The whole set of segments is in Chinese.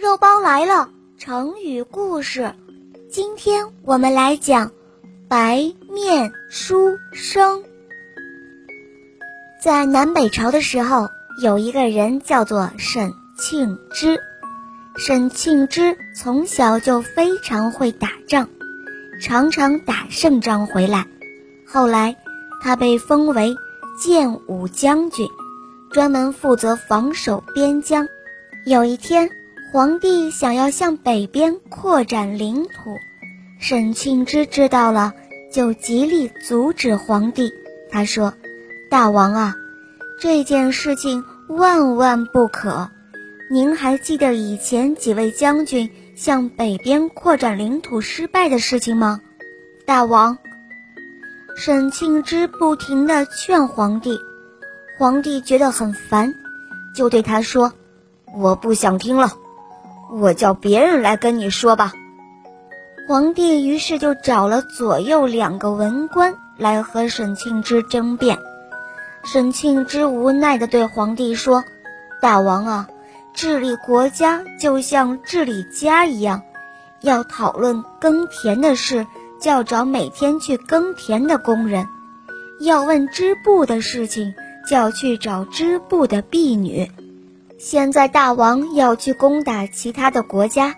肉包来了，成语故事。今天我们来讲“白面书生”。在南北朝的时候，有一个人叫做沈庆之。沈庆之从小就非常会打仗，常常打胜仗回来。后来，他被封为建武将军，专门负责防守边疆。有一天。皇帝想要向北边扩展领土，沈庆之知道了，就极力阻止皇帝。他说：“大王啊，这件事情万万不可！您还记得以前几位将军向北边扩展领土失败的事情吗？”大王，沈庆之不停地劝皇帝，皇帝觉得很烦，就对他说：“我不想听了。”我叫别人来跟你说吧。皇帝于是就找了左右两个文官来和沈庆之争辩。沈庆之无奈地对皇帝说：“大王啊，治理国家就像治理家一样，要讨论耕田的事，就要找每天去耕田的工人；要问织布的事情，就要去找织布的婢女。”现在大王要去攻打其他的国家，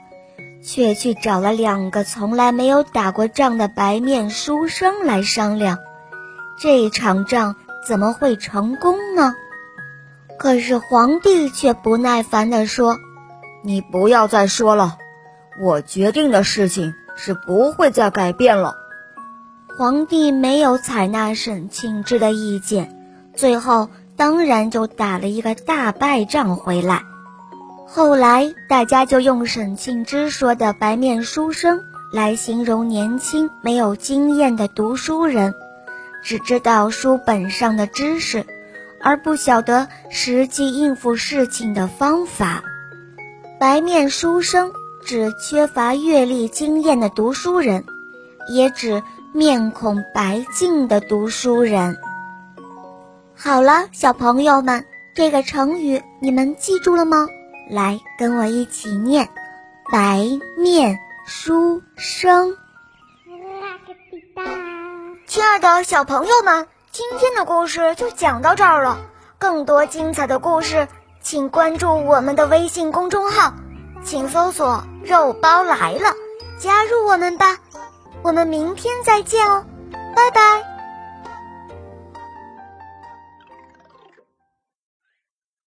却去找了两个从来没有打过仗的白面书生来商量，这场仗怎么会成功呢？可是皇帝却不耐烦地说：“你不要再说了，我决定的事情是不会再改变了。”皇帝没有采纳沈庆之的意见，最后。当然就打了一个大败仗回来，后来大家就用沈庆之说的“白面书生”来形容年轻没有经验的读书人，只知道书本上的知识，而不晓得实际应付事情的方法。白面书生指缺乏阅历经验的读书人，也指面孔白净的读书人。好了，小朋友们，这个成语你们记住了吗？来，跟我一起念：白面书生。亲爱的小朋友们，今天的故事就讲到这儿了。更多精彩的故事，请关注我们的微信公众号，请搜索“肉包来了”，加入我们吧。我们明天再见哦，拜拜。